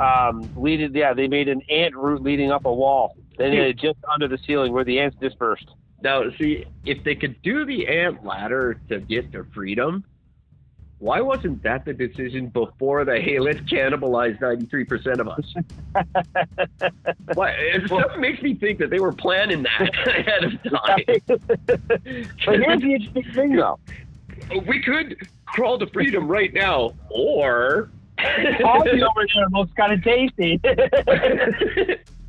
um, leading. Yeah, they made an ant route leading up a wall. Then it just under the ceiling where the ants dispersed. Now, see, if they could do the ant ladder to get to freedom, why wasn't that the decision before the hey, let's cannibalize 93% of us? why, it stuff makes me think that they were planning that ahead of time. but here's the interesting thing, though. We could crawl to freedom right now, or Coffee over there looks kind of tasty.